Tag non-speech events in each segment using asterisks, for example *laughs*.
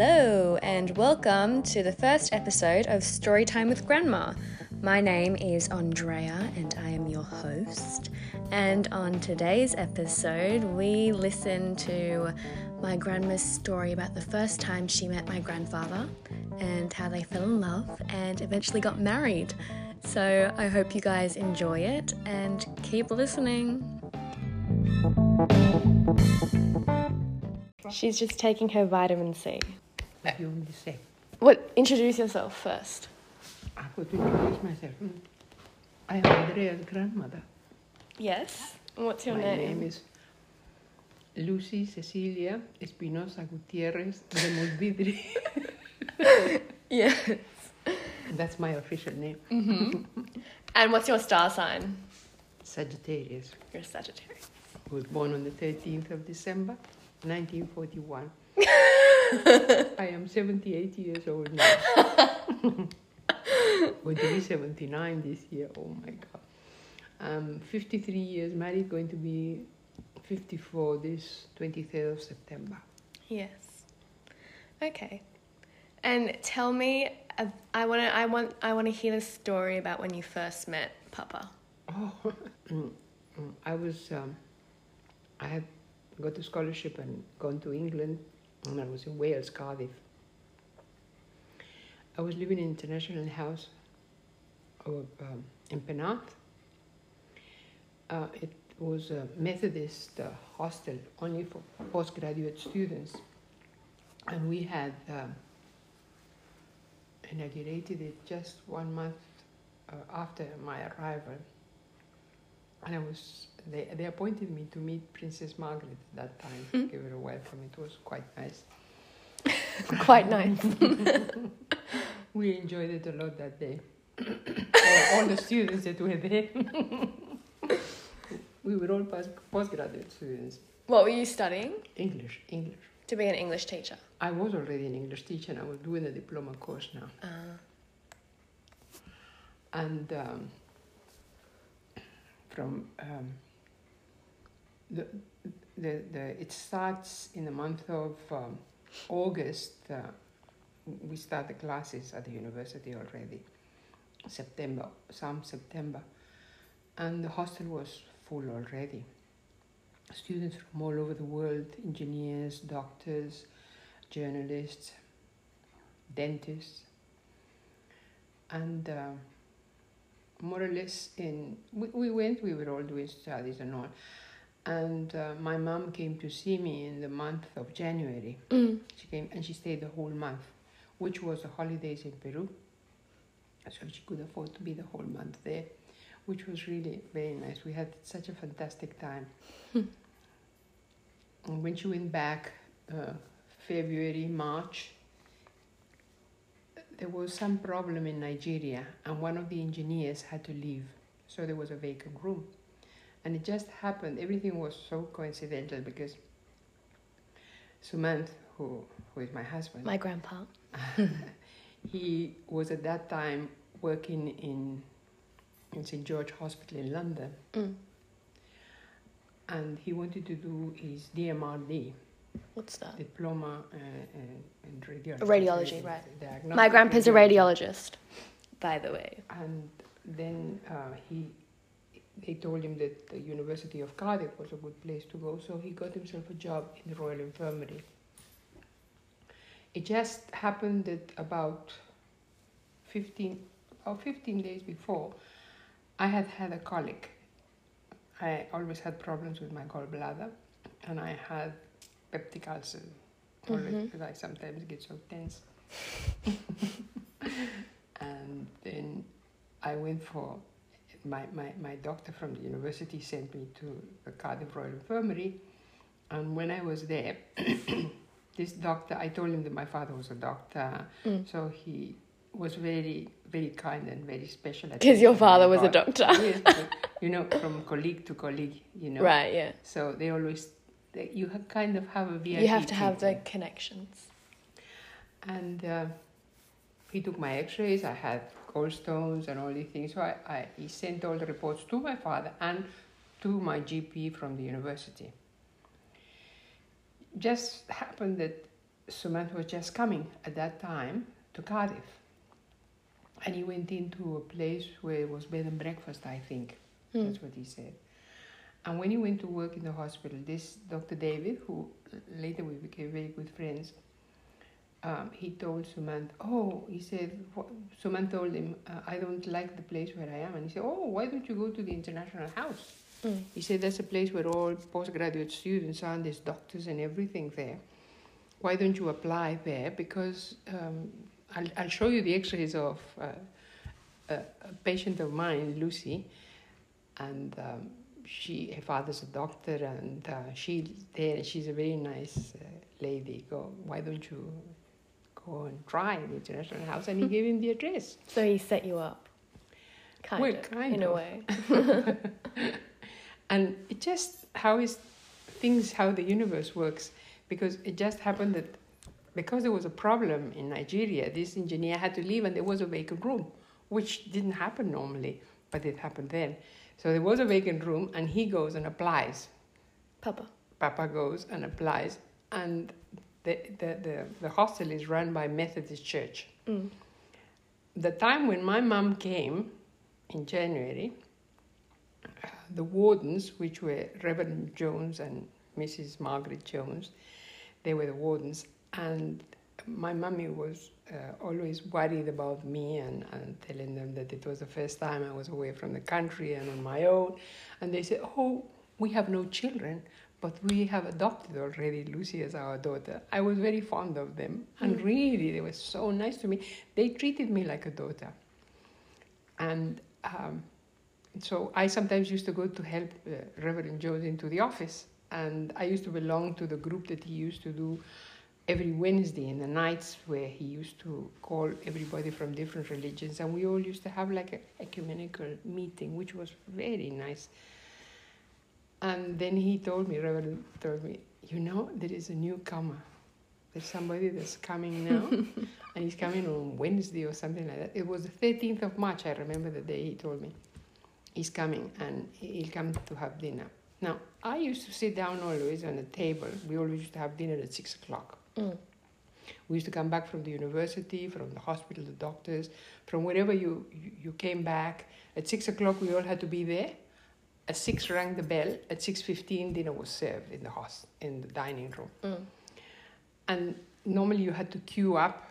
Hello, and welcome to the first episode of Storytime with Grandma. My name is Andrea, and I am your host. And on today's episode, we listen to my grandma's story about the first time she met my grandfather and how they fell in love and eventually got married. So I hope you guys enjoy it and keep listening. She's just taking her vitamin C. What you want to say? What? Introduce yourself first. I would introduce myself. Mm. I am Andrea's grandmother. Yes. What's your My name? My name is Lucy Cecilia Espinosa Gutierrez de Mudbidri. *laughs* Yes. That's my official name. And what's your star sign? Sagittarius. You're a Sagittarius. I was born on the 13th of December, 1941. *laughs* *laughs* I am 78 years old now. *laughs* going to be 79 this year. Oh my God. I'm 53 years married, going to be 54 this 23rd of September. Yes. Okay. And tell me, uh, I want to, I want, I want to hear the story about when you first met Papa. *laughs* Oh. I was, um, I had got a scholarship and gone to England, and I was in Wales, Cardiff. I was living in International House of, um, in Penarth. Uh, it was a Methodist uh, hostel only for postgraduate students, and we had um, inaugurated it just one month uh, after my arrival and I was they they appointed me to meet Princess Margaret at that time. Give her a welcome. It was quite nice. *laughs* Quite nice. *laughs* We enjoyed it a lot that day. all, all the students that were there. *laughs* we were all post- postgraduate students. what were you studying? English, English. To be an English teacher. I was already an English teacher and I was doing a diploma course now. Uh, and um, from um, the, the, the it starts in the month of um, August. Uh, we start the classes at the university already. September, some September, and the hostel was full already. Students from all over the world, engineers, doctors, journalists, dentists, and. um more or less in we, we went we were all doing studies and all. And uh, my mom came to see me in the month of january. Mm. she came and she stayed the whole month which was the holidays in peru. So she could afford to be the whole month there which was really very nice. We had such a fantastic time. And when she went back uh, february march there was some problem in Nigeria, and one of the engineers had to leave, so there was a vacant room. And it just happened, everything was so coincidental because Sumant, who, who is my husband, My grandpa. *laughs* he was at that time working in, in St. George Hospital in London, Mm. and he wanted to do his DMRD, What's that? diploma uh, in, radiology. Radiology, right. My grandpa's a radiologist, by the way. and then uh, he they told him that the University of Cardiff was a good place to go, so he got himself a job in the Royal Infirmary. It just happened that about 15, about 15 days before, I had had a colic. I always had problems with my gallbladder, and I had peptic ulcer, because I sometimes get so tense. *laughs* and then I went for my, my, my doctor from the university sent me to the Cardiff Royal Infirmary. And when I was there, *coughs* this doctor, I told him that my father was a doctor. Mm. So he was very, very kind and very special. Because your father he was a doctor. yes, but, you know, from colleague to colleague, you know. Right, yeah. So they always, they, you kind of have a VIP You have to have the connections. And uh, he took my x-rays, I had gallstones and all these things. So I, I, he sent all the reports to my father and to my GP from the university. Just happened that Sumant was just coming at that time to Cardiff. And he went into a place where it was bed and breakfast, I think. Hmm. That's what he said. And when he went to work in the hospital, this Dr. David, who later we became very good friends, um, he told Sumant, oh, he said, Sumant told him, uh, I don't like the place where I am. And he said, oh, why don't you go to the International House? Mm. He said, that's a place where all postgraduate students are, and there's doctors and everything there. Why don't you apply there? Because um, I'll, I'll show you the x-rays of uh, a, a patient of mine, Lucy, and um, she, her father's a doctor, and uh, she's there. She's a very nice uh, lady. Go, why don't you go and try the international house? And he *laughs* gave him the address. So he set you up, kind Well, of, kind in of. a way. *laughs* and it just how is things how the universe works because it just happened that because there was a problem in Nigeria, this engineer had to leave and there was a vacant room, which didn't happen normally, but it happened then. So there was a vacant room and he goes and applies. Papa. Papa goes and applies and the, the, the, the hostel is run by Methodist Church. Mm. The time when my mum came in January, uh, the wardens, which were Reverend Jones and Mrs. Margaret Jones, they were the wardens, and my mummy was uh, always worried about me and, and telling them that it was the first time I was away from the country and on my own. And they said, Oh, we have no children, but we have adopted already Lucy as our daughter. I was very fond of them, and really, they were so nice to me. They treated me like a daughter. And um, so I sometimes used to go to help uh, Reverend Jones into the office, and I used to belong to the group that he used to do every Wednesday in the nights where he used to call everybody from different religions, and we all used to have like an ecumenical meeting, which was very nice. And then he told me, Reverend told me, you know, there is a newcomer. There's somebody that's coming now, *laughs* and he's coming on Wednesday or something like that. It was the 13th of March, I remember the day he told me. He's coming, and he'll come to have dinner. Now, I used to sit down always on a table. We always used to have dinner at 6 o'clock. Mm. We used to come back from the university, from the hospital, the doctors, from wherever you, you, you came back. At 6 o'clock, we all had to be there. At 6 rang the bell. At 6.15, dinner was served in the house, in the dining room. Mm. And normally you had to queue up.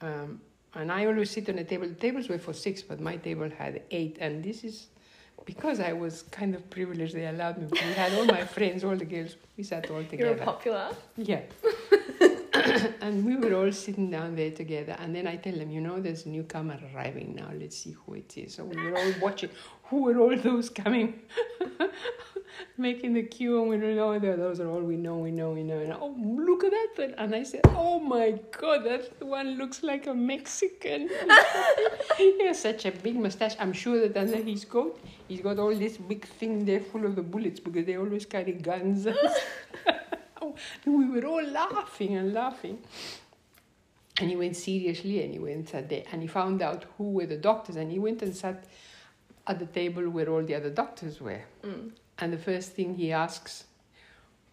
Um, and I always sit on a table. The tables were for six, but my table had eight. And this is because I was kind of privileged. They allowed me. We had all my *laughs* friends, all the girls. We sat all together. You're together. popular. Yeah. *coughs* and we were all sitting down there together. And then I tell them, you know, there's a newcomer arriving now. Let's see who it is. So we were all watching. Who were all those coming? *laughs* Making the queue, and we don't know those are all we know, we know, we know. And oh, look at that one! And I said, oh my god, that one looks like a Mexican. *laughs* he has such a big mustache. I'm sure that under his coat, he's got all this big thing there full of the bullets because they always carry guns. *laughs* *laughs* oh, we were all laughing and laughing. And he went seriously and he went and sat there and he found out who were the doctors and he went and sat at the table where all the other doctors were. Mm. And the first thing he asks,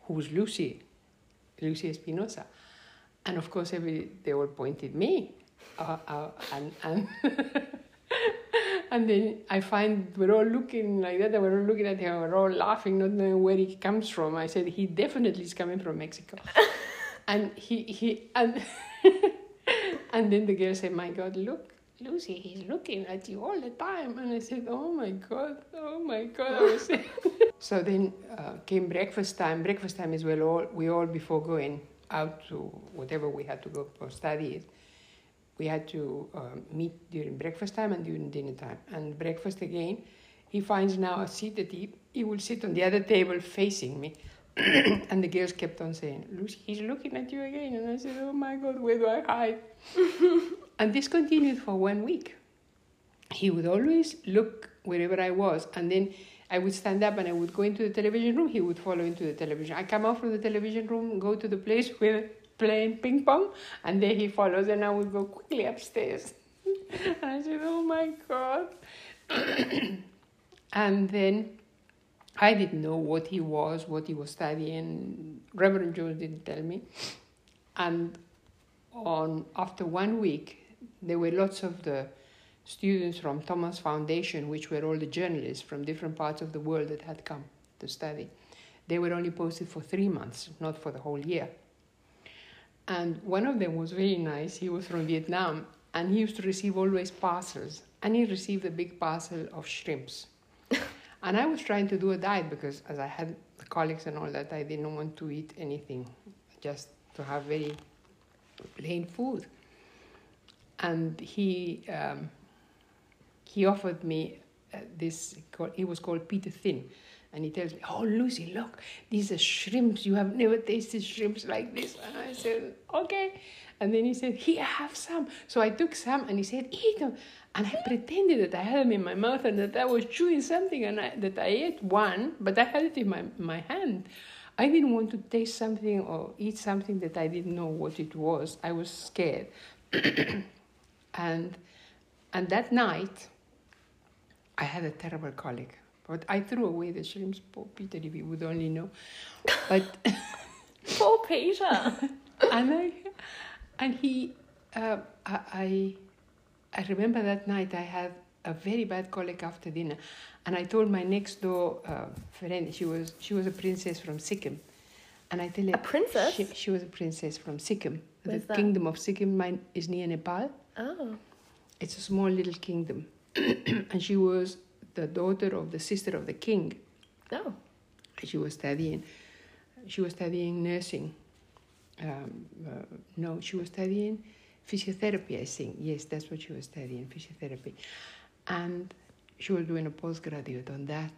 who's Lucy? Lucy Espinosa. And of course, every, they all pointed me. Uh, uh, and, and, *laughs* and then I find we're all looking like that, and we're all looking at him, we're all laughing, not knowing where he comes from. I said, he definitely is coming from Mexico. *laughs* and he, he and, *laughs* and then the girl said, my God, look, Lucy, he's looking at you all the time. And I said, Oh my God, oh my God. I was saying. *laughs* so then uh, came breakfast time. Breakfast time is well, all, we all, before going out to whatever we had to go for studies, we had to um, meet during breakfast time and during dinner time. And breakfast again, he finds now a seat that he, he will sit on the other table facing me. *clears throat* and the girls kept on saying, Lucy, he's looking at you again. And I said, Oh my God, where do I hide? *laughs* and this continued for one week. He would always look wherever I was, and then I would stand up and I would go into the television room. He would follow into the television. I come out from the television room, go to the place where playing ping pong, and then he follows, and I would go quickly upstairs. and *laughs* I said, "Oh my God!" *coughs* and then I didn't know what he was, what he was studying. Reverend Jones didn't tell me. And on after one week, there were lots of the students from Thomson Foundation, which were all the journalists from different parts of the world that had come to study. They were only posted for three months, not for the whole year. And one of them was very nice. He was from Vietnam, and he used to receive always parcels. And he received a big parcel of shrimps. *laughs* and I was trying to do a diet because, as I had colics and all that, I didn't want to eat anything, just to have very plain food. And he um, he offered me uh, this. He was called Peter Thin, and he tells me, "Oh, Lucy, look, these are shrimps. You have never tasted shrimps like this." And I said, "Okay." And then he said, "Here, have some." So I took some, and he said, "Eat them." And I pretended that I had them in my mouth and that I was chewing something, and I, that I ate one, but I had it in my my hand. I didn't want to taste something or eat something that I didn't know what it was. I was scared. *clears throat* and and that night I had a terrible colic. But I threw away the shrimps, poor Peter, if he would only know. But *laughs* poor Peter. *laughs* and I, and he, uh, I, I remember that night I had a very bad colic after dinner, and I told my next door uh, friend she was she was a princess from Sikkim, and I tell her a princess. She, she was a princess from Sikkim. Where's the that? kingdom of Sikkim mine is near Nepal. Oh. It's a small little kingdom, *clears throat* and she was the daughter of the sister of the king. Oh. She was studying. She was studying nursing. Um, uh, no, she was studying physiotherapy. I think yes, that's what she was studying, physiotherapy, and she was doing a postgraduate on that.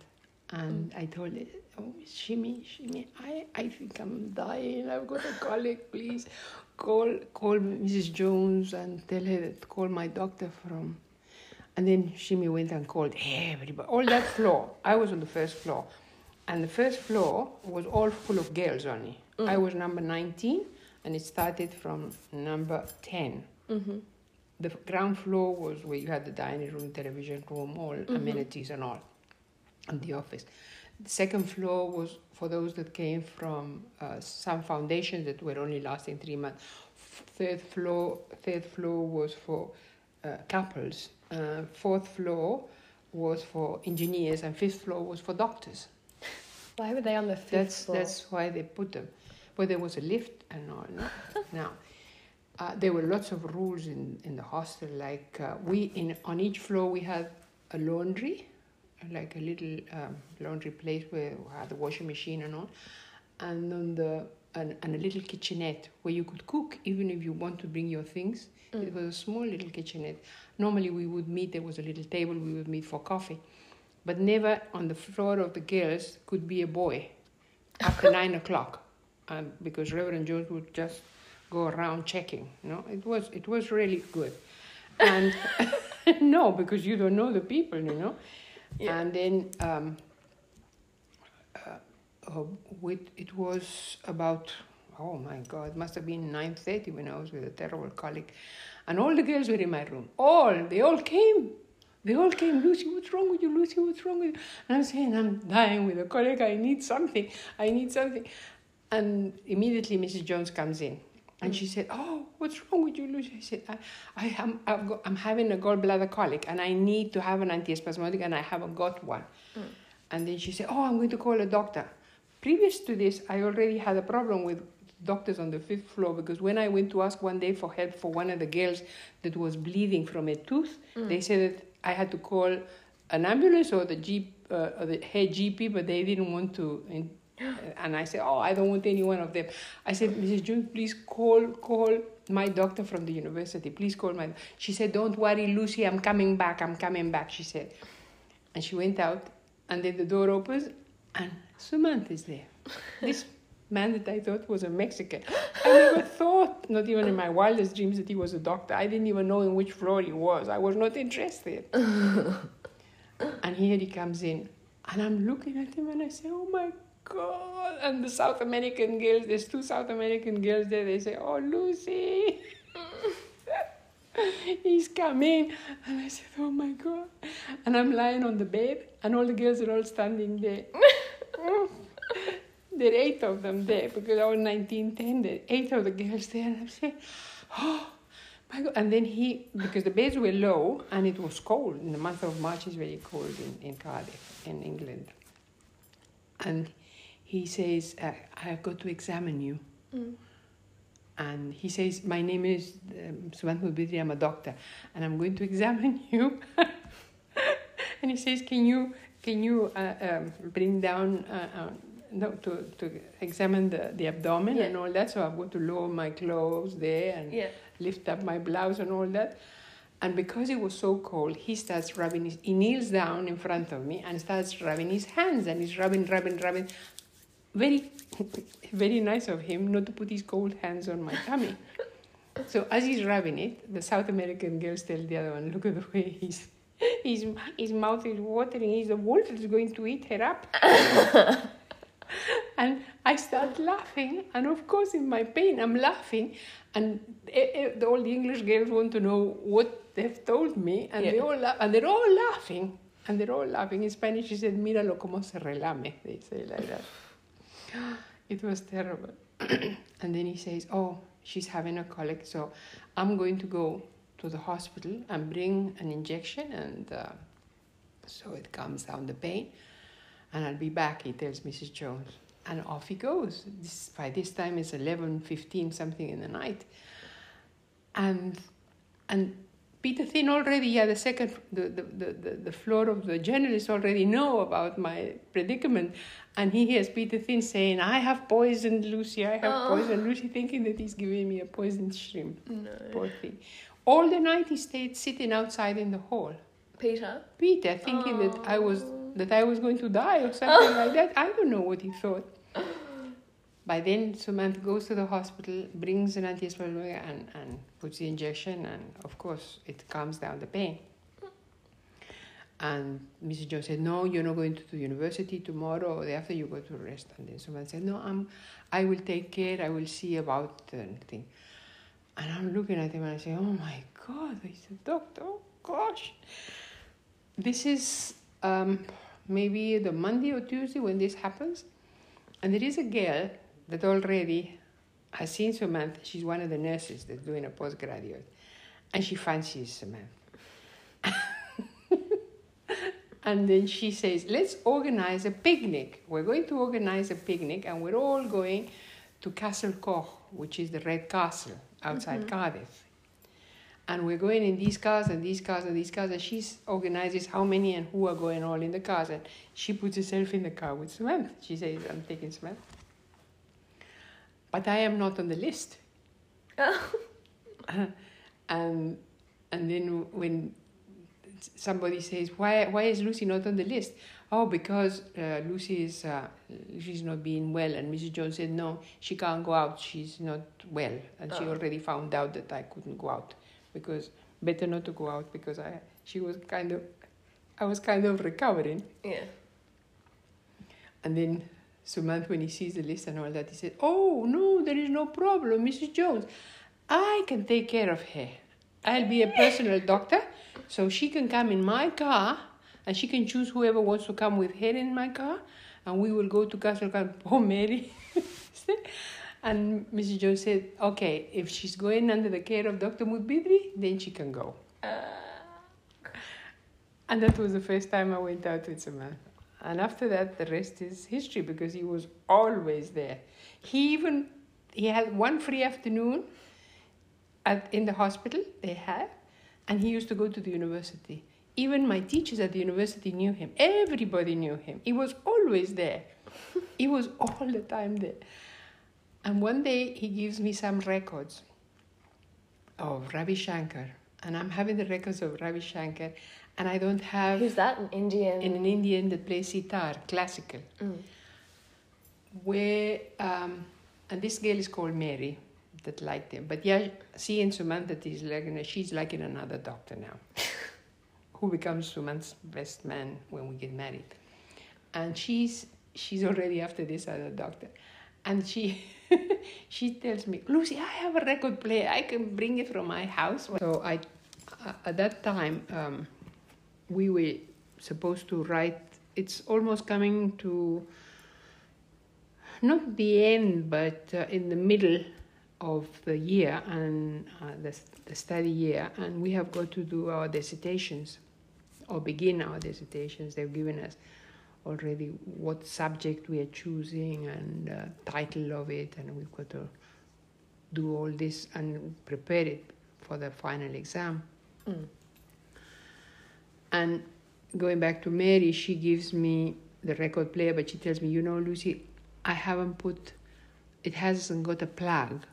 And I told her, "Oh, Shimi, Shimi, I, I think I'm dying. I've got a colic. Please call call Mrs. Jones and tell her to call my doctor from." And then Shimi went and called everybody, all that floor. I was on the first floor, and the first floor was all full of girls only. I was number 19, and it started from number 10. Mm-hmm. The ground floor was where you had the dining room, television room, all amenities and all, and the office. The second floor was for those that came from uh, some foundations that were only lasting three months. Third floor, third floor was for uh, couples. Uh, fourth floor was for engineers, and fifth floor was for doctors. Why were they on the fifth That's floor? that's why they put them. Well, there was a lift and all. No? *laughs* now, uh, there were lots of rules in, in the hostel. Like uh, we in on each floor we had a laundry, like a little um, laundry place where we had the washing machine and all, and on the and, and a little kitchenette where you could cook even if you want to bring your things. It was a small little kitchenette. Normally we would meet. There was a little table. We would meet for coffee, but never on the floor of the girls could be a boy after *laughs* nine o'clock, um, because Reverend Jones would just go around checking. No, it was it was really good, and *laughs* no, because you don't know the people, you know, Yeah. and then um, uh, uh, with it was about oh my God, it must have been nine thirty when I was with a terrible colic, and all the girls were in my room. All they all came. They all came, Lucy, what's wrong with you? Lucy, what's wrong with you? And I'm saying, I'm dying with a colic. I need something. I need something. And immediately Mrs. Jones comes in. And she said, "Oh, what's wrong with you, Lucy?" I said, "I, I am, I've got, I'm having a gallbladder colic, and I need to have an antispasmodic, and I haven't got one." Mm. And then she said, "Oh, I'm going to call a doctor." Previous to this, I already had a problem with doctors on the fifth floor because when I went to ask one day for help for one of the girls that was bleeding from a tooth, they said that I had to call an ambulance or the G, uh, or the head GP, but they didn't want to. And, *gasps* and I said, "Oh, I don't want any one of them." I said, "Mrs. Jones, please call call my doctor from the university. Please call my." She said, "Don't worry, Lucy. I'm coming back. I'm coming back." She said, and she went out, and then the door opens, and Sumant is there. *laughs* This man that I thought was a Mexican. *gasps* I never thought, not even in my wildest dreams, that he was a doctor. I didn't even know in which floor he was. I was not interested. *laughs* and here he comes in, and I'm looking at him, and I say, "Oh my God!" And the South American girls, there's two South American girls there. They say, "Oh, Lucy." *laughs* He's coming, and I said, "Oh my God!" And I'm lying on the bed, and all the girls are all standing there. *laughs* there are eight of them there because I was 19, 10, there are eight of the girls there, and I'm saying, oh my God. And then he, because the beds were low and it was cold, in the month of March is very cold in, in Cardiff, in England. And he says, uh, I've got to examine you. Mm. And he says, My name is um, Sumant Mudbidri, I'm a doctor, and I'm going to examine *laughs* you. and he says, Can you, can you uh, um, bring down, uh, uh, no, to, to examine the, the abdomen Yeah. and all that? So I'm going to lower my clothes there and Yeah. lift up my blouse and all that. And because it was so cold, he starts rubbing his, he kneels down in front of me and starts rubbing his hands and he's rubbing, rubbing, rubbing. Very, *laughs* very nice of him not to put his cold hands on my tummy. So as he's rubbing it, the South American girls tell the other one, look at the way he's, his, his mouth is watering, he's a wolf is going to eat her up. *laughs* and I start laughing, and of course, in my pain, I'm laughing, and eh, eh, all the English girls want to know what they've told me, and they all laugh, and they're all laughing, and they're all laughing. In Spanish, she said, "Míralo como se relame." They say like that. It was terrible. *clears throat* and then he says, "Oh, she's having a colic, so I'm going to go to the hospital and bring an injection, and uh, so it calms down the pain." And I'll be back, he tells Mrs. Jones. And off he goes. This, by this time it's 11, 15, something in the night. And, and Peter Thin already, yeah, the second, the, the, the, the, floor of the journalists already know about my predicament. And he hears Peter Thin saying, I have poisoned Lucy, I have Oh. poisoned Lucy, thinking that he's giving me a poisoned shrimp. No. Poor thing. All the night he stayed sitting outside in the hall. Peter. Peter, thinking oh. that I was Oh. That I was going to die or something *laughs* like that. I don't know what he thought. By then, Sumant goes to the hospital, brings an antihistaminic and, and puts the injection, and of course, it calms down the pain. And Mrs. Jones said, "No, you're not going to the university tomorrow or the after. You go to rest." And then Sumant said, "No, I'm. I will take care. I will see about the thing." And I'm looking at him and I say, "Oh my God!" He's a doctor. Oh gosh. This is um, maybe the Monday or Tuesday when this happens. And there is a girl that already has seen Sumant. She's one of the nurses that's doing a postgraduate. And she fancies Sumant. *laughs* and then she says, let's organize a picnic. We're going to organize a picnic and we're all going to Castell Coch, which is the Red Castle outside Cardiff and we're going in these cars and these cars and these cars and she organizes how many and who are going all in the cars and she puts herself in the car with Sumant. She says, I'm taking Sumant. But I am not on the list. and, *laughs* and then when somebody says, why, why is Lucy not on the list? Oh, because uh, Lucy is uh, she's not being well, and Mrs. Jones said no, she can't go out. She's not well, and she Oh. already found out that I couldn't go out because better not to go out because I she was kind of I was kind of recovering. Yeah. And then Sumant, when he sees the list and all that, he said, "Oh no, there is no problem, Mrs. Jones. I can take care of her. I'll be a personal doctor, so she can come in my car, and she can choose whoever wants to come with her in my car, and we will go to Castle Can Poor *laughs* oh, Mary." *laughs* and Mrs. Jones said, "Okay, if she's going under the care of Dr. Mudbidri, then she can go." Uh. And that was the first time I went out with Sumant. And after that, the rest is history because he was always there. He even he had one free afternoon at in the hospital they had, and he used to go to the university. Even my teachers at the university knew him. Everybody knew him. He was always there. *laughs* he was all the time there. And one day he gives me some records of Ravi Shankar, and I'm having the records of Ravi Shankar, and I don't have Who's that? An Indian. in an Indian that plays sitar, classical. Mm. Where um, and this girl is called Mary that liked him, but yeah, seeing Sumant is like she's like in another doctor now, *laughs* who becomes Sumant's best man when we get married, and she's she's already after this other doctor, and she *laughs* she tells me, Lucy, I have a record player, I can bring it from my house. So I uh, at that time. Um, we were supposed to write it's almost coming to not the end but uh, in the middle of the year and uh, the, the study year, and we have got to do our dissertations or begin our dissertations. They've given us already what subject we are choosing and uh, title of it, and we've got to do all this and prepare it for the final exam. Mm. And going back to Mary, she gives me the record player, but she tells me, you know, Lucy, I haven't put, it hasn't got a plug.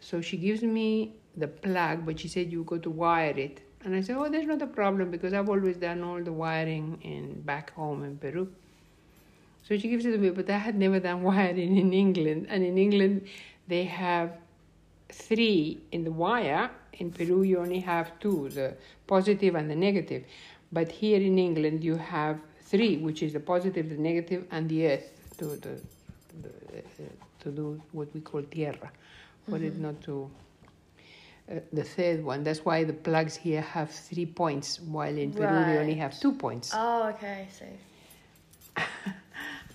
So she gives me the plug, but she said you got to wire it. And I said, oh, there's not a problem because I've always done all the wiring in back home in Peru. So she gives it to me, but I had never done *laughs* wiring in England. And in England, they have three in the wire. In Peru, you only have two, the positive and the negative. But here in England, you have three, which is the positive, the negative, and the earth to, the, the uh, to do what we call tierra, for Mm-hmm. it not to. Uh, the third one. That's why the plugs here have three points, while in Peru they only have two points. Oh, okay, I see. *laughs*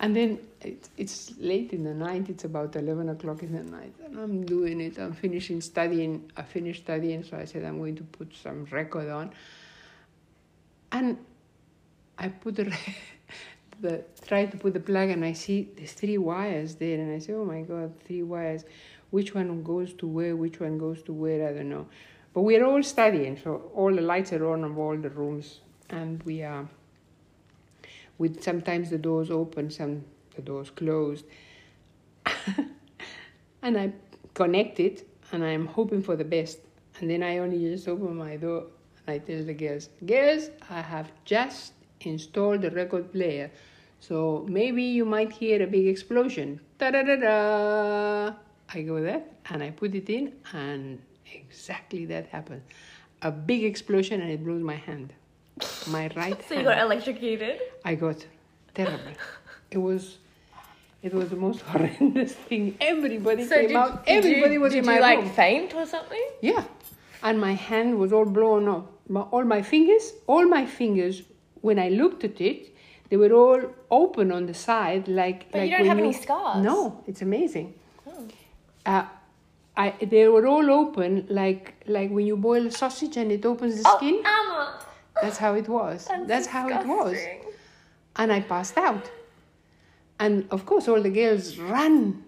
And then it's, it's late in the night, it's about 11 o'clock in the night, and I'm doing it. I'm finishing studying. I finished studying, so I said I'm going to put some record on. And I put the, *laughs* the try to put the plug, and I see there's three wires there, and I say, oh my god, three wires. Which one goes to where? Which one goes to where? I don't know. But we're all studying, so all the lights are on of all the rooms, and we are with sometimes the doors open, some the doors closed. *laughs* and I connect it and I'm hoping for the best. And then I only just open my door and I tell the girls, girls, I have just installed the record player. So maybe you might hear a big explosion. Da da da da. I go there and I put it in and exactly that happened. A big explosion and it blows my hand. My *laughs* right So hand. you got electrocuted? I got terrible. It was, it was the most *laughs* horrendous thing. Everybody So came did, out. did Everybody you, was did in you my like room. faint or something? Yeah, and my hand was all blown off. My, all my fingers, all my fingers. When I looked at it, they were all open on the side, like. But like you don't have any scars. No, it's amazing. Uh, I, they were all open, like like when you boil a sausage and it opens the Oh, skin. Emma! That's how it was. *laughs* That's, That's how it was and I passed out. And of course, all the girls ran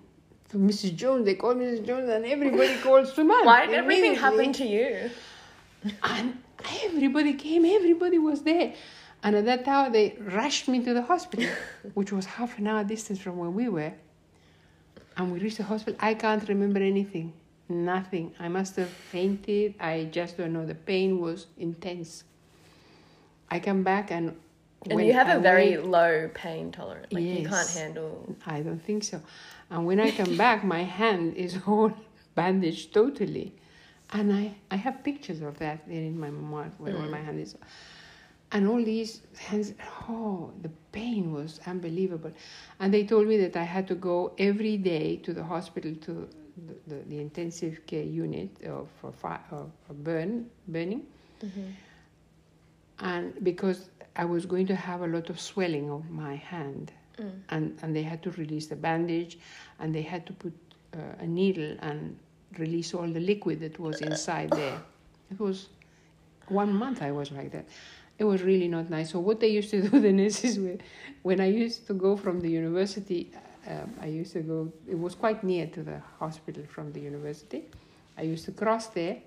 to Mrs. Jones. They called Mrs. Jones, and everybody *laughs* called Suman. Why did everything happen to you? And everybody came. Everybody was there. And at that hour, they rushed me to the hospital, *laughs* which was half an hour distance from where we were. And we reached the hospital. I can't remember anything. Nothing. I must have fainted. I just don't know. The pain was intense. I come back and. And when you have I a very went- low pain tolerance. Like you can't handle. I don't think so. And when I come back, my hand is *laughs* all bandaged totally. And I, I have pictures of that there in my memoir where all mm. my hand is. And all these hands, oh, the pain was unbelievable. And they told me that I had to go every day to the hospital to the, the, the intensive care unit of, for, fi- of, of burn, burning. And because I was going to have a lot of swelling of my hand, and, and they had to release the bandage, and they had to put uh, a needle and release all the liquid that was inside there. It was one month I was like that. It was really not nice. So what they used to *laughs* do, the nurses were, when I used to go from the university, um, I used to go. It was quite near to the hospital from the university. I used to cross there,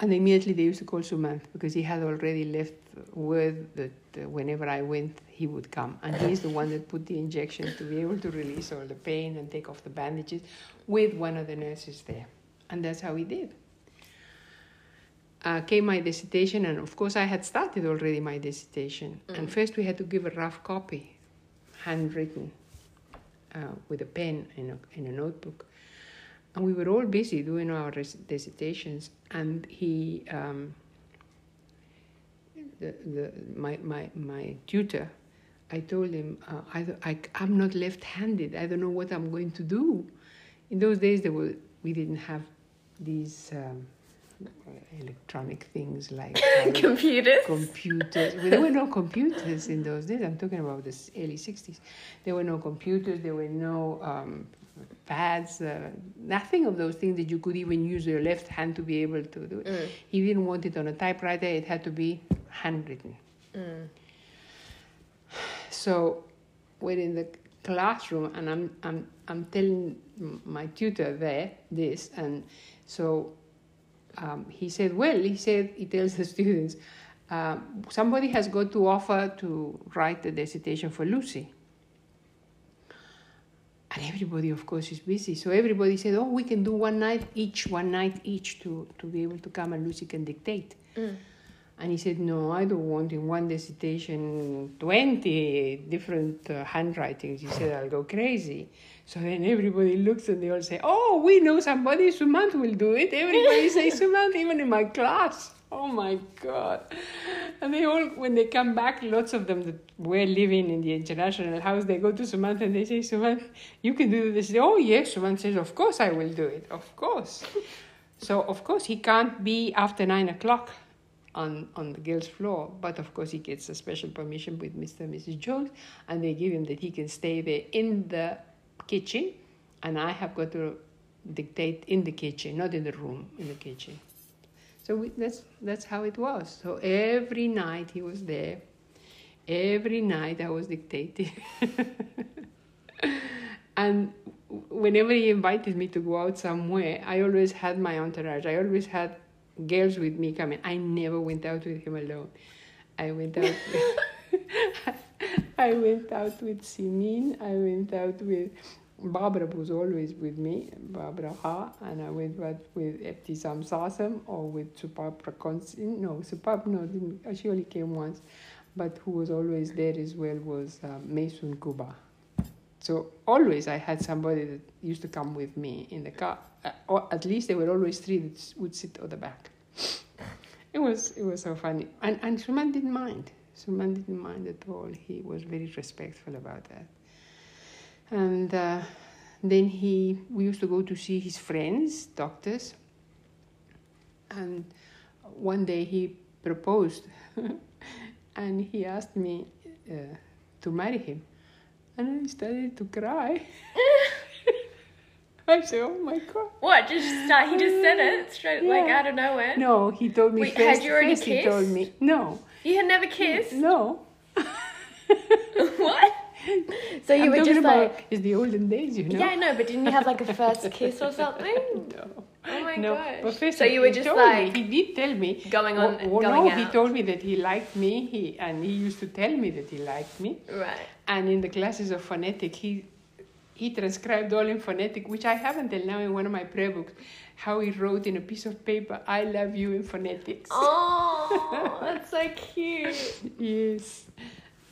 and immediately they used to call Sumant because he had already left word that uh, whenever I went, he would come. And he's the one that put the injection to be able to release all the pain and take off the bandages with one of the nurses there. And that's how he did. Uh, came my dissertation, and of course, I had started already my dissertation. And first, we had to give a rough copy, handwritten, uh, with a pen in a, in a notebook. And we were all busy doing our res- dissertations and he um, the, the, my, my, my tutor i told him uh, I, I, i'm not left-handed. I don't know what i'm going to do. In those days there were we didn't have these um, electronic things like *laughs* Computers. computers. Well, there were no computers in those days. I'm talking about the early 60s. There were no computers. There were no um, pads, uh, nothing of those things that you could even use your left hand to be able to do. Mm. He didn't want it on a typewriter, it had to be handwritten. Mm. So we're in the classroom and I'm, I'm, I'm telling my tutor there this. And so um, he said, well, he said, he tells the students, um, somebody has got to offer to write the dissertation for Lucy. And everybody, of course, is busy. So everybody said, oh, we can do one night each, one night each to, to be able to come and Lucy can dictate. Mm. And he said, No, I don't want in one dissertation 20 different uh, handwritings. He said, I'll go crazy. So then everybody looks and they all say, Oh, we know somebody, Sumant will do it. Everybody *laughs* says Sumant, even in my class. Oh my God. And they all, when they come back, lots of them that were living in the international house, they go to Sumant and they say, Sumant, you can do this. Oh, yes. Sumant says, Of course I will do it. Of course. So, of course, he can't be after nine o'clock on, on the girls' floor. But of course, he gets a special permission with Mr. and Mrs. Jones, and they give him that he can stay there in the kitchen, and I have got to dictate in the kitchen, not in the room, in the kitchen. So we, that's that's how it was. So every night he was there. Every night I was dictating. *laughs* and whenever he invited me to go out somewhere, I always had my entourage. I always had girls with me coming. I never went out with him alone. I went out. With, *laughs* *laughs* I went out with Simin. I went out with Barbara was always with me, Barbara Ha, and I went out with Ebtisam Sasam or with Supap Prakonsin. No, Supap no, didn't, she only came once, but who was always there as well was uh, Mason Kuba. So always I had somebody that used to come with me in the car. Uh, or at least there were always three that would sit at the back. *laughs* It was it was so funny, and and Suman didn't mind. Suman didn't mind at all. He was very respectful about that. And uh, then he we used to go to see his friends, doctors. And one day he proposed, *laughs* and he asked me uh, to marry him, and I started to cry. *laughs* I said, "Oh my god!" What? Just start. He just said it straight, like out of nowhere. No, he told me Wait, first. had you already first he told me no, You had never kissed. no. *laughs* what? So you I'm were just like, it's the olden days, you know. yeah, I know, but didn't you have like a first kiss or *laughs* something? No. Oh my no, gosh. first So you were just like me, he did tell me going on, oh, going no, out. he told me that he liked me. He and he used to tell me that he liked me. Right. And in the classes of phonetic, he he transcribed all in phonetic, which I haven't till now in one of my prayer books. How he wrote in a piece of paper, "I love you" in phonetics. Oh, *laughs* that's so cute. Yes.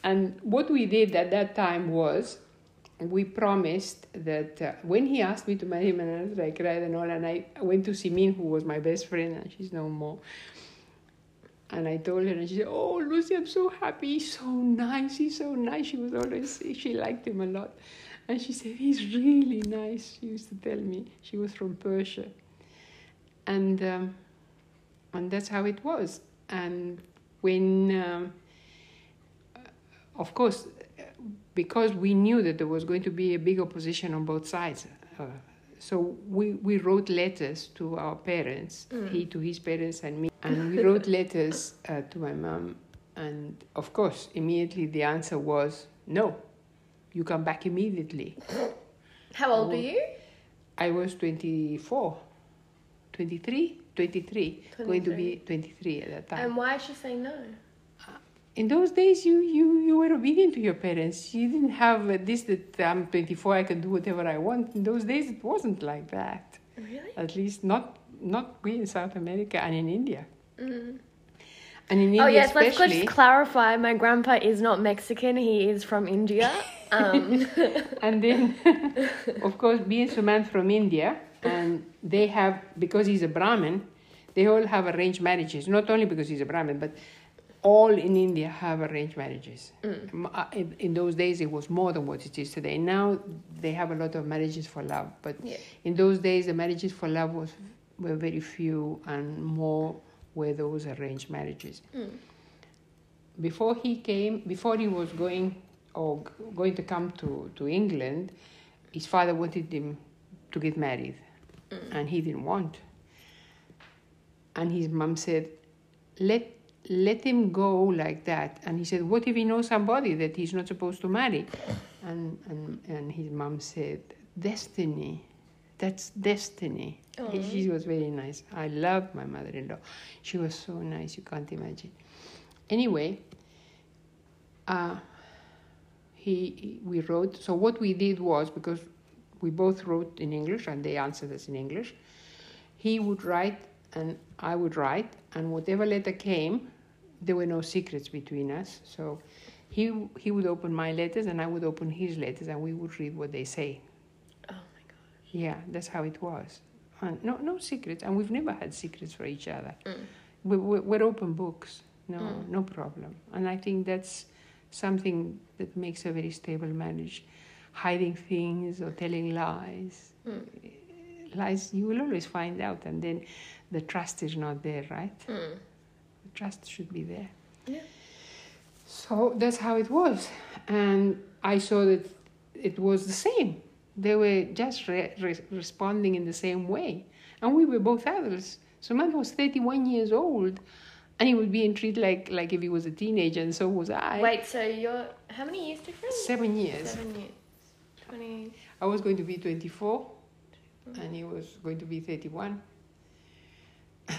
And what we did at that time was we promised that uh, when he asked me to marry him, and I cried and all, and I went to Simin, who was my best friend, and she's no more. And I told her, and she said, "Oh, Lucy, I'm so happy. He's so nice. He's so nice." She was always she liked him a lot, *laughs* and she said, "He's really nice." She used to tell me she was from Persia, and um, and that's how it was. And when, um, of course, because we knew that there was going to be a big opposition on both sides. Uh, so we, we wrote letters to our parents, he to his parents and me, and we wrote *laughs* letters uh, to my mom. And of course, immediately the answer was no, you come back immediately. How old were you? I was 24, 23, 23, going to be 23 at that time. And why is she saying no? in those days you, you, you were obedient to your parents you didn't have this that i'm 24 i can do whatever i want in those days it wasn't like that Really? at least not not we in south america and in india Mm. and in Oh india yes, let's, especially let's clarify. My grandpa is not Mexican. He is from India. Um, *laughs* and then *laughs* of course being suman from india and they have because he's a brahmin they all have arranged marriages. Not only because he's a brahmin but all in india have arranged marriages. M- uh, in, in those days it was more than what it is today. Now they have a lot of marriages for love but Yeah. in those days the marriages for love was were very few and more were those arranged marriages. Mm. before he came before he was going or going to come to, to england his father wanted him to get married, Mm. and he didn't want. And his mom said, "Let let him go like that." And he said, "What if he knows somebody that he's not supposed to marry?" And and and his mom said, "Destiny, that's destiny." Aw. She was very nice. I loved my mother-in-law. She was so nice. You can't imagine. Anyway, uh, he, we wrote. So what we did was because we both wrote in English and they answered us in English. He would write and I would write, and whatever letter came, there were no secrets between us. So he he would open my letters and I would open his letters, and we would read what they say. Oh my god. Yeah, that's how it was. And no, no secrets, and we've never had secrets for each other. Mm. We, we, we're open books. No, Mm. no problem. And I think that's something that makes a very stable marriage. Hiding things or telling lies, Mm. lies you will always find out, and then the trust is not there, right? Mm. The trust should be there. Yeah. So that's how it was. And I saw that it was the same. They were just re- re- responding in the same way. And we were both adults. Sumant was 31 years old. And he would be treated like, like if he was a teenager, and so was I. Wait, so you're how many years difference? Seven years. Seven years. Twenty. I was going to be 24, and he was going to be 31. *laughs*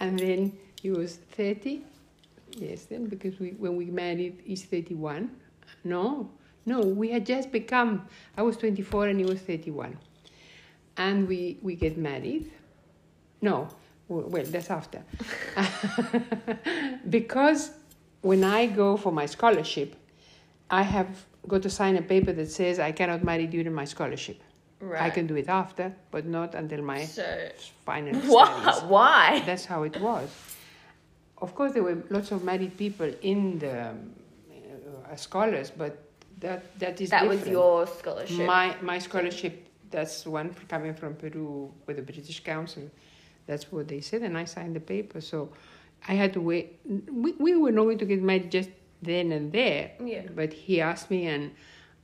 and then he was 30. Yes, then because we when we married, he's 31. No, no, we had just become. I was 24 and he was 31, and we we get married. No, well, that's after, *laughs* because when I go for my scholarship, I have got to sign a paper that says I cannot marry during my scholarship. Right. I can do it after, but not until my So final *laughs* why? Why? That's how it was. Of course, there were lots of married people in the uh, scholars, but that that is That was your scholarship. My my scholarship. That's one coming from Peru with the British Council. That's what they said, and I signed the paper. So I had to wait. We we were not going to get married just then and there. Yeah. But he asked me, and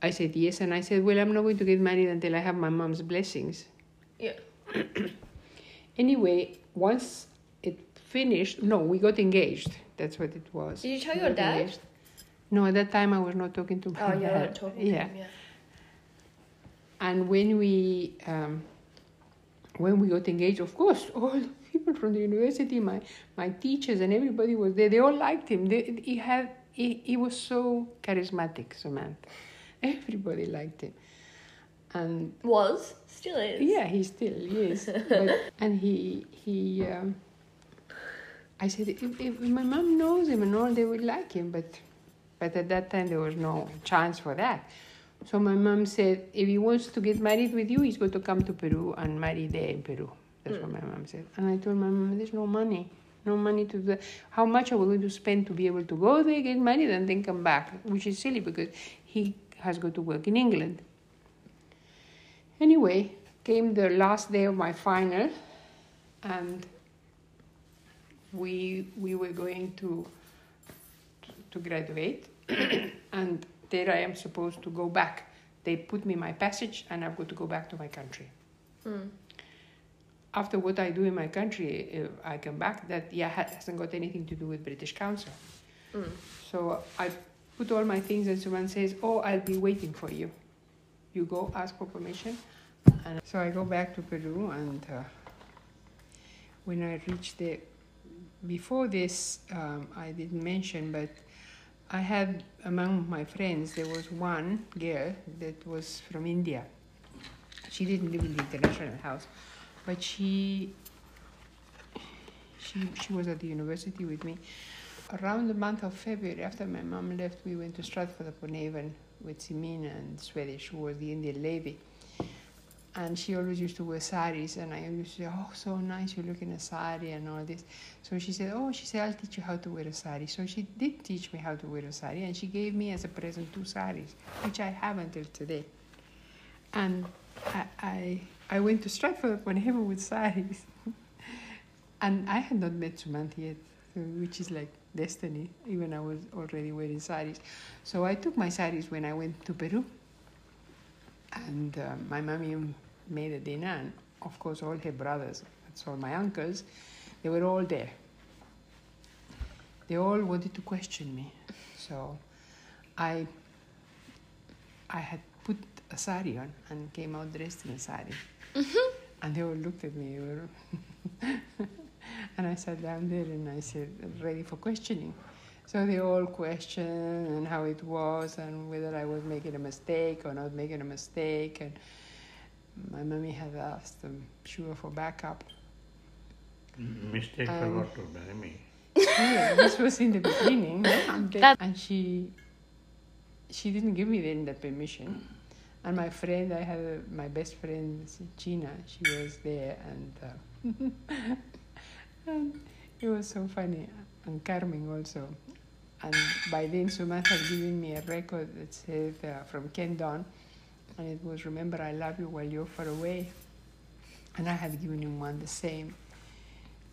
I said yes, and I said, well, I'm not going to get married until I have my mom's blessings. Yeah. *clears throat* Anyway, once it finished, no, we got engaged. That's what it was. Did you tell We your dad? engaged. No, at that time I was not talking to my Oh, dad. talking yeah. to him. Yeah. And when we um, when we got engaged, of course, *laughs* all the people from the university, my my teachers and everybody was there. They all liked him. They, he had he, he was so charismatic, Samantha. Everybody liked him, and Was still is. yeah, he still is. *laughs* but, and he he. Um, I said if, if my mom knows him and all, they would like him. But but at that time there was no chance for that. So my mom said if he wants to get married with you, he's going to come to Peru and marry there in Peru. That's what mm. my mom said. And I told my mom, there's no money. No money to do. How much are we going to spend to be able to go there, get married, and then come back? Which is silly because he has got to work in England. Anyway, came the last day of my final, and we we were going to to graduate, *coughs* and there I am supposed to go back. They put me my passage, and I've got to go back to my country. Mm. After what I do in my country, if I come back. That yeah hasn't got anything to do with British Council. Mm. So I put all my things, and someone says, "Oh, I'll be waiting for you. You go ask for permission." And so I go back to Peru, and uh, when I reached there, before this, um, I didn't mention, but I had among my friends there was one girl that was from India. She didn't live in the international house, but she she she was at the university with me. Around the month of February, after my mom left, we went to Stratford upon Avon with Simina and Swedish, who was the Indian lady. And she always used to wear saris, and I used to say, "Oh, so nice! You look in a sari and all this." So she said, "Oh, she said I'll teach you how to wear a sari." So she did teach me how to wear a sari, and she gave me as a present two saris, which I have until today. And I I, I went to Stratford Avon with saris, *laughs* and I had not met Sumant yet, which is like destiny. Even I was already wearing saris. So I took my saris when I went to Peru. And uh, my mommy made a dinner, and of course, all her brothers, that's all my uncles, they were all there. They all wanted to question me. So I, I had put a sari on and came out dressed in a sari. Mm-hmm. And they all looked at me. *laughs* and I sat down there and I said, ready for questioning. So they all questioned and how it was and whether I was making a mistake or not making a mistake. And my mommy had asked them, sure, for backup. Mistake for Um, what to marry me. yeah, this was in the beginning, *laughs* and, That- and she she didn't give me then the permission. And my friend, I had a, my best friend Gina, she was there, and, uh, *laughs* and it was so funny, and Carmen also. And by then, Sumant had given me a record that said uh, from Ken Don, and it was "Remember I Love You While You're Far Away," and I had given him one the same.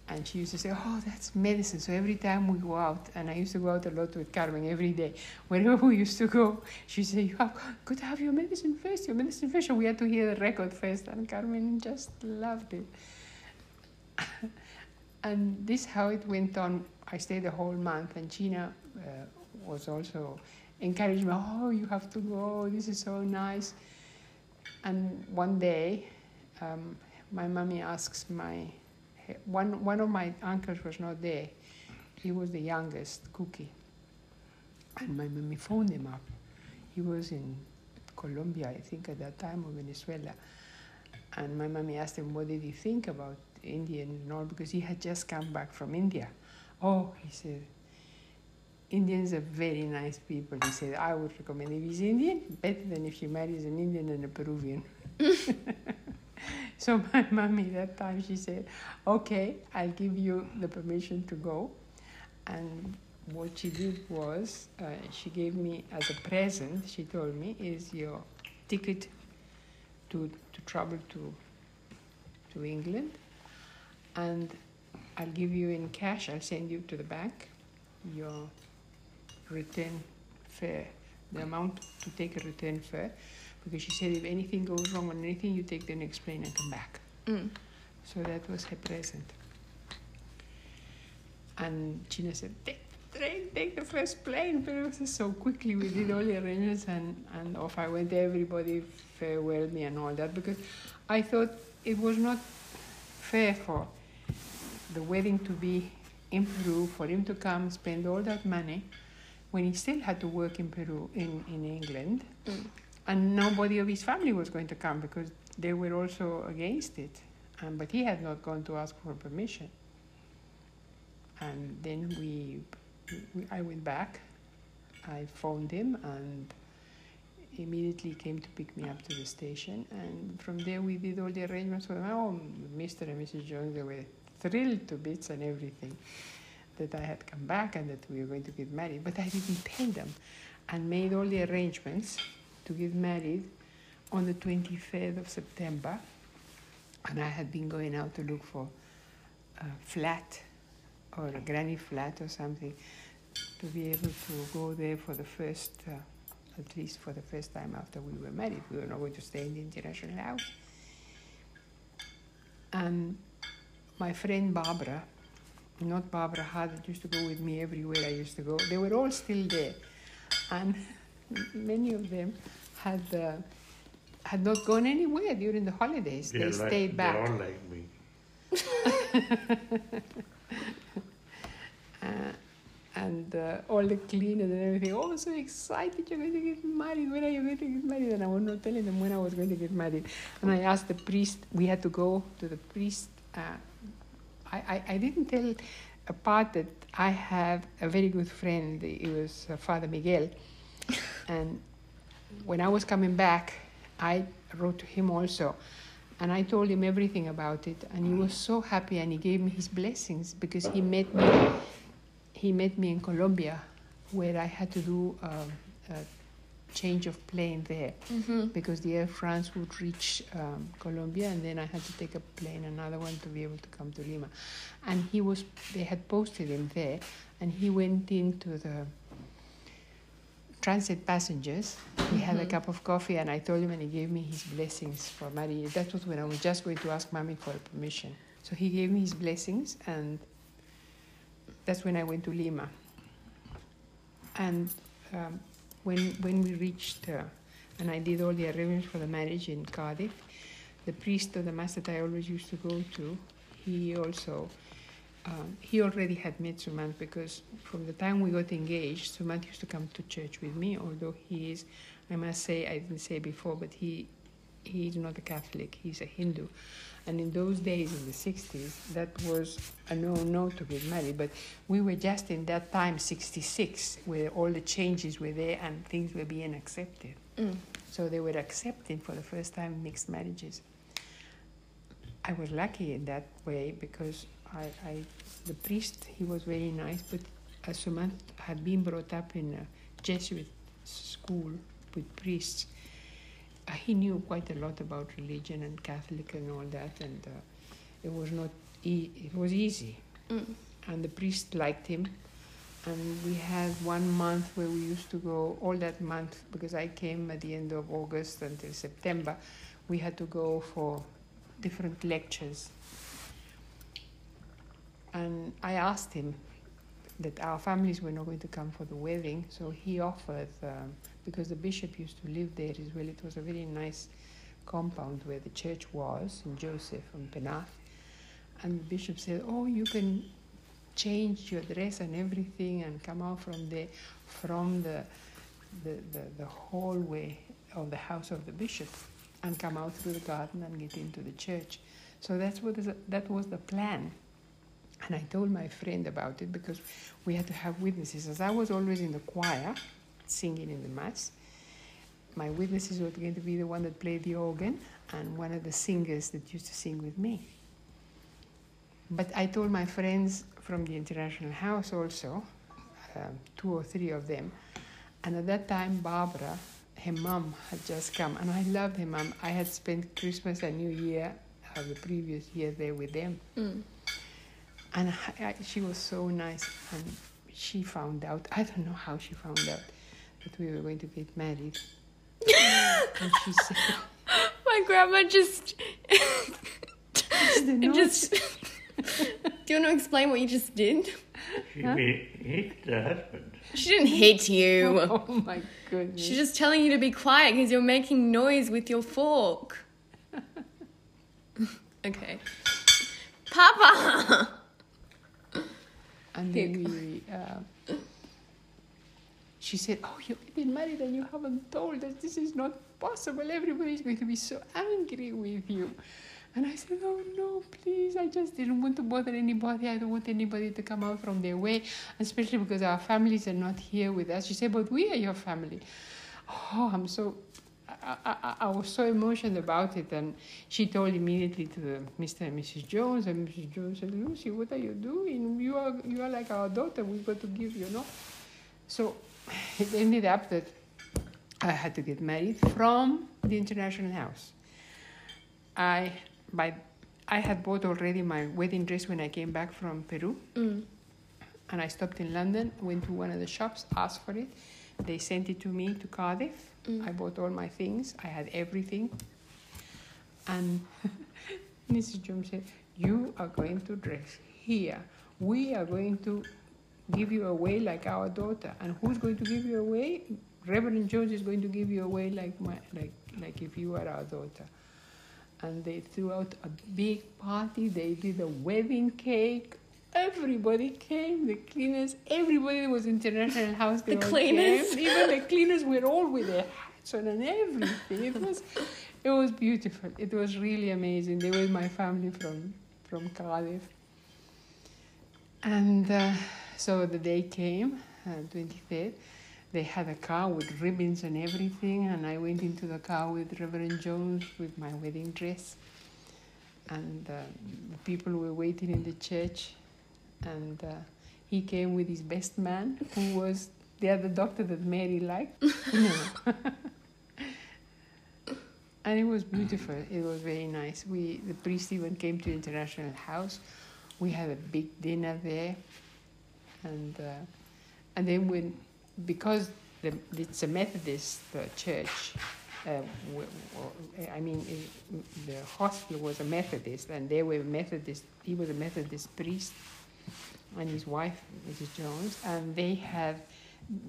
And she used to say, Oh, that's medicine. So every time we go out, and I used to go out a lot with Carmen every day, *laughs* wherever we used to go, she said, You have got to have your medicine first, your medicine first. So we had to hear the record first, and Carmen just loved it. *laughs* and this how it went on. I stayed a whole month, and Gina uh, was also encouraged me, Oh, you have to go, this is so nice. And one day, um, my mommy asks my one one of my uncles was not there. He was the youngest, Cookie. And my mommy phoned him up. He was in Colombia, I think, at that time, or Venezuela. And my mommy asked him, what did he think about Indian and all, because he had just come back from India. Oh, he said, Indians are very nice people. He said, I would recommend if he's Indian, better than if she marries an Indian and a Peruvian. *laughs* so my mommy that time she said, okay, I'll give you the permission to go. And what she did was, uh, she gave me as a present, she told me, is your ticket to, to travel to, to England. And I'll give you in cash, I'll send you to the bank your return fare, the amount to take a return fare. Because she said if anything goes wrong on anything, you take the next plane and come back. Mm. So that was her present. And Gina said, take the train, take the first plane. But it was so quickly, we did all the arrangements and, and off I went. Everybody farewelled me and all that because I thought it was not fair for the wedding to be in Peru, for him to come spend all that money when he still had to work in Peru, in, in England. Mm. And nobody of his family was going to come because they were also against it. Um, but he had not gone to ask for permission. And then we, we, I went back. I phoned him and immediately came to pick me up to the station. And from there, we did all the arrangements with oh, Mr. and Mrs. Jones. They were thrilled to bits and everything that I had come back and that we were going to get married. But I didn't tell them and made all the arrangements to get married on the 23rd of September. And I had been going out to look for a flat or a granny flat or something to be able to go there for the first, uh, at least for the first time after we were married. We were not going to stay in the international house. And my friend Barbara, not Barbara Hart, that used to go with me everywhere I used to go, they were all still there. And many of them had uh, had not gone anywhere during the holidays. They're they like- stayed back. They're all like me. *laughs* Uh, and uh, all the cleaners and everything. Oh, so excited! You're going to get married. When are you going to get married? And I was not telling them when I was going to get married. And I asked the priest. We had to go to the priest. Uh, I, I I didn't tell a part that I have a very good friend. It was uh, Father Miguel, *laughs* and when I was coming back, I wrote to him also. And I told him everything about it, and he was so happy, and he gave me his blessings because he met me. He met me in Colombia, where I had to do um, a change of plane there Mm-hmm. because the Air France would reach um, Colombia, and then I had to take a plane, another one, to be able to come to Lima. And he was, they had posted him there, and he went into the transit passengers. We had a cup of coffee, and I told him, and he gave me his blessings for marriage. That was when I was just going to ask mommy for permission. So he gave me his blessings, and that's when I went to Lima. And um, when when we reached, uh, and I did all the arrangements for the marriage in Cardiff, the priest of the mass that I always used to go to, he also um, he already had met Sumant because from the time we got engaged, Sumant used to come to church with me. Although he is, I must say, I didn't say before, but he he is not a Catholic. He's a Hindu, and in those days, in the '60s, that was a no-no to get married. But we were just in that time, '66, where all the changes were there and things were being accepted. Mm. So they were accepting for the first time mixed marriages. I was lucky in that way because I, I the priest he was very nice, but as Sumant had been brought up in a Jesuit school with priests, uh, he knew quite a lot about religion and Catholic and all that, and uh, it was not e- it was easy, Mm. and the priest liked him. And we had one month where we used to go all that month because I came at the end of August until September. We had to go for different lectures and I asked him that our families were not going to come for the wedding, so he offered, um, because the bishop used to live there as well, it was a very nice compound where the church was in Joseph and Penarth. And the bishop said, Oh, you can change your dress and everything and come out from there, from the, the, the, the hallway of the house of the bishop and come out through the garden and get into the church. So that's what is, that was the plan. And I told my friend about it because we had to have witnesses. As I was always in the choir, singing in the mass, my witnesses were going to be the one that played the organ and one of the singers that used to sing with me. But I told my friends from the International House also, um, two or three of them, and at that time Barbara, her mom, had just come, and I loved her mom. I had spent Christmas and New Year of the previous year there with them. Mm. And I, I, she was so nice. And she found out, I don't know how she found out that we were going to get married. *laughs* and she said, My grandma just. did *laughs* just. *laughs* Do you want to explain what you just did? She Huh? may hit the husband. She didn't hit you. Oh my goodness. She's just telling you to be quiet because you're making noise with your fork. okay. Papa! And then we, uh, she said, Oh, you've been married and you haven't told us. This is not possible. Everybody's going to be so angry with you. And I said, Oh, no, please. I just didn't want to bother anybody. I don't want anybody to come out from their way, especially because our families are not here with us. She said, But we are your family. Oh, I'm so. I, I, I was so emotional about it, and she told immediately to the Mr. and Mrs. Jones, and Mrs. Jones said, "Lucy, what are you doing? You are you are like our daughter. We've got to give you, no." So it ended up that I had to get married from the international house. I by I had bought already my wedding dress when I came back from Peru, Mm. and I stopped in London, went to one of the shops, asked for it. They sent it to me to Cardiff. Mm. I bought all my things. I had everything. And *laughs* Mrs. Jones said, You are going to dress here. We are going to give you away like our daughter. And who's going to give you away? Reverend Jones is going to give you away like my like like if you were our daughter. And they threw out a big party. They did a wedding cake. Everybody came, the cleaners, everybody was international house. The cleaners? came. Even the cleaners were all with their hats on and everything. It was, it was beautiful. It was really amazing. They were my family from from Cardiff. And uh, so the day came, uh, 23rd. They had a car with ribbons and everything, and I went into the car with Reverend Jones with my wedding dress. And uh, the people were waiting in the church, and uh, he came with his best man, who was the other doctor that Mary liked. *laughs* and it was beautiful. It was very nice. We, the priest even came to International House. We had a big dinner there, and uh, and then when because the, it's a Methodist uh, church. Uh, I mean, the hospital was a Methodist, and they were Methodist. He was a Methodist priest, and his wife, Mrs. Jones, and they had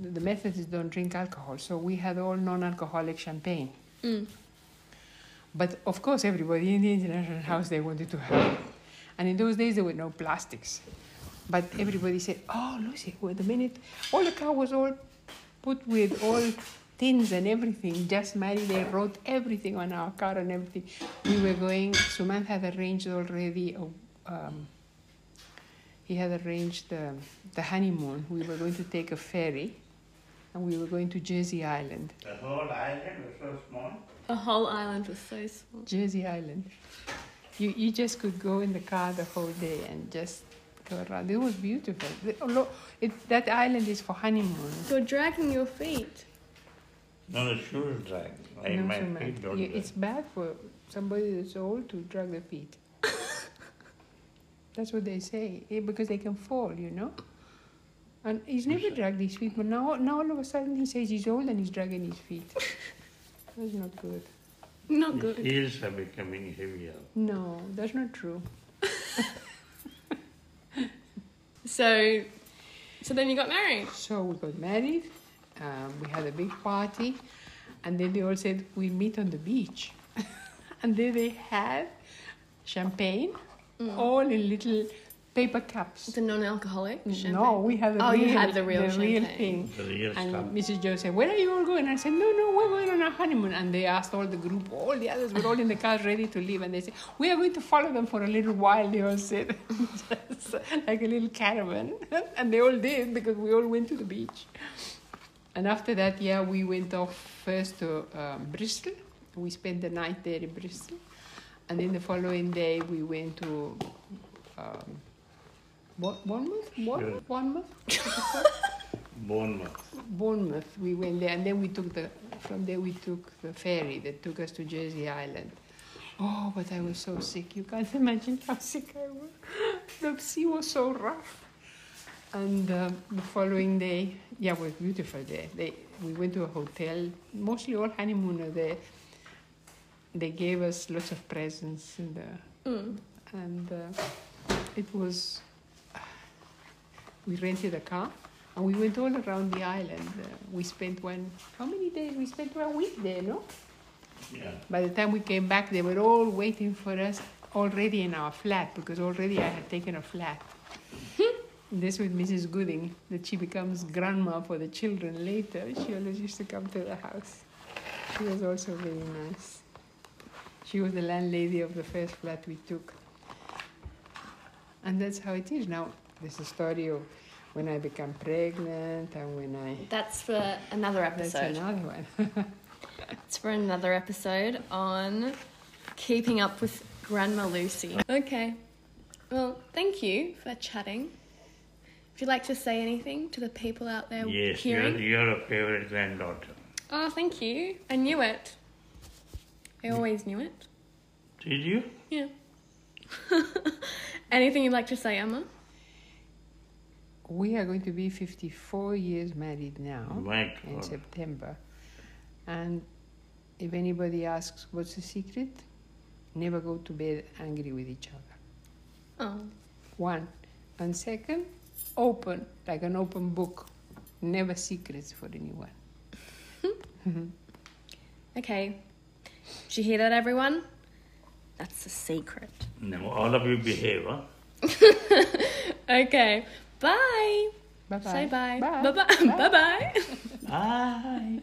the Methodists don't drink alcohol, so we had all non-alcoholic champagne. Mm. But of course, everybody in the international house they wanted to have it, and in those days there were no plastics. But everybody said, "Oh, Lucy, wait a minute! All the car was all put with all tins and everything. Just married. They wrote everything on our car and everything. We were going. Sumant had arranged already. Um, he had arranged the, the honeymoon. We were going to take a ferry, and we were going to Jersey Island. The whole island was so small. The whole island was so small. Jersey Island. You you just could go in the car the whole day and just go. It was beautiful. Oh, look, it, that island is for honeymoon. You're dragging your feet. No, the shoes drag. Like No, my Sumant. feet don't You- drag. it's bad for somebody that's old to drag their feet. That's what they say eh, because they can fall, you know. And he's never dragged his feet, but now, now all of a sudden he says he's old and he's dragging his feet. *laughs* That's not good. Not The good. heels are becoming heavier. No, that's not true. So, so then you got married. So we got married, um, we had a big party, and then they all said we meet on the beach. *laughs* and then they had champagne, all in little paper cups. The non-alcoholic champagne. No, we had the Oh, real, you had the real champagne. thing. The real And stuff. Mrs. Joe said, Where are you all going? I said, No, no, we're going on a honeymoon. And they asked all the group, all the others were all in the car ready to leave. And they said, We are going to follow them for a little while, they all said. *laughs* Just like a little caravan. *laughs* and they all did because we all went to the beach. And after that, yeah, we went off first to um, Bristol. We spent the night there in Bristol. And then the following day, we went to um, Bour- Bournemouth? Bournemouth? Bournemouth? Bournemouth. Bournemouth. We went there, and then we took the from there we took the ferry that took us to Jersey Island. Oh, but I was so sick. You can't imagine how sick I was. The sea was so rough. And uh, the following day, yeah, it was beautiful there. They, we went to a hotel, mostly all honeymooners there. They gave us lots of presents, and, uh, Mm. and uh, it was. We rented a car and we went all around the island. Uh, we spent one. How many days? We spent one week there, no? Yeah. By the time we came back, they were all waiting for us already in our flat because already I had taken a flat. *laughs* this with Mrs. Gooding, that she becomes grandma for the children later. She always used to come to the house. She was also very nice. She was the landlady of the first flat we took. And that's how it is now. There's a story of when I became pregnant and when I. That's for another episode. That's episode. another one. *laughs* It's for another episode on keeping up with Grandma Lucy. Okay. Well, thank you for chatting. Would you like to say anything to the people out there Yes, you're, you're a favorite granddaughter. Oh, thank you. I knew it. I always knew it. Did you? Yeah. *laughs* Anything you'd like to say, Emma? We are going to be 54 years married now My in God. September. And if anybody asks what's the secret, never go to bed angry with each other. Oh. One. And second, open, like an open book. Never secrets for anyone. *laughs* Okay. Did you hear that, everyone? That's the secret. No, all of you behave, huh? *laughs* Okay. Bye. Bye bye. Say bye. Bye. *laughs* Bye bye. Bye bye. Bye.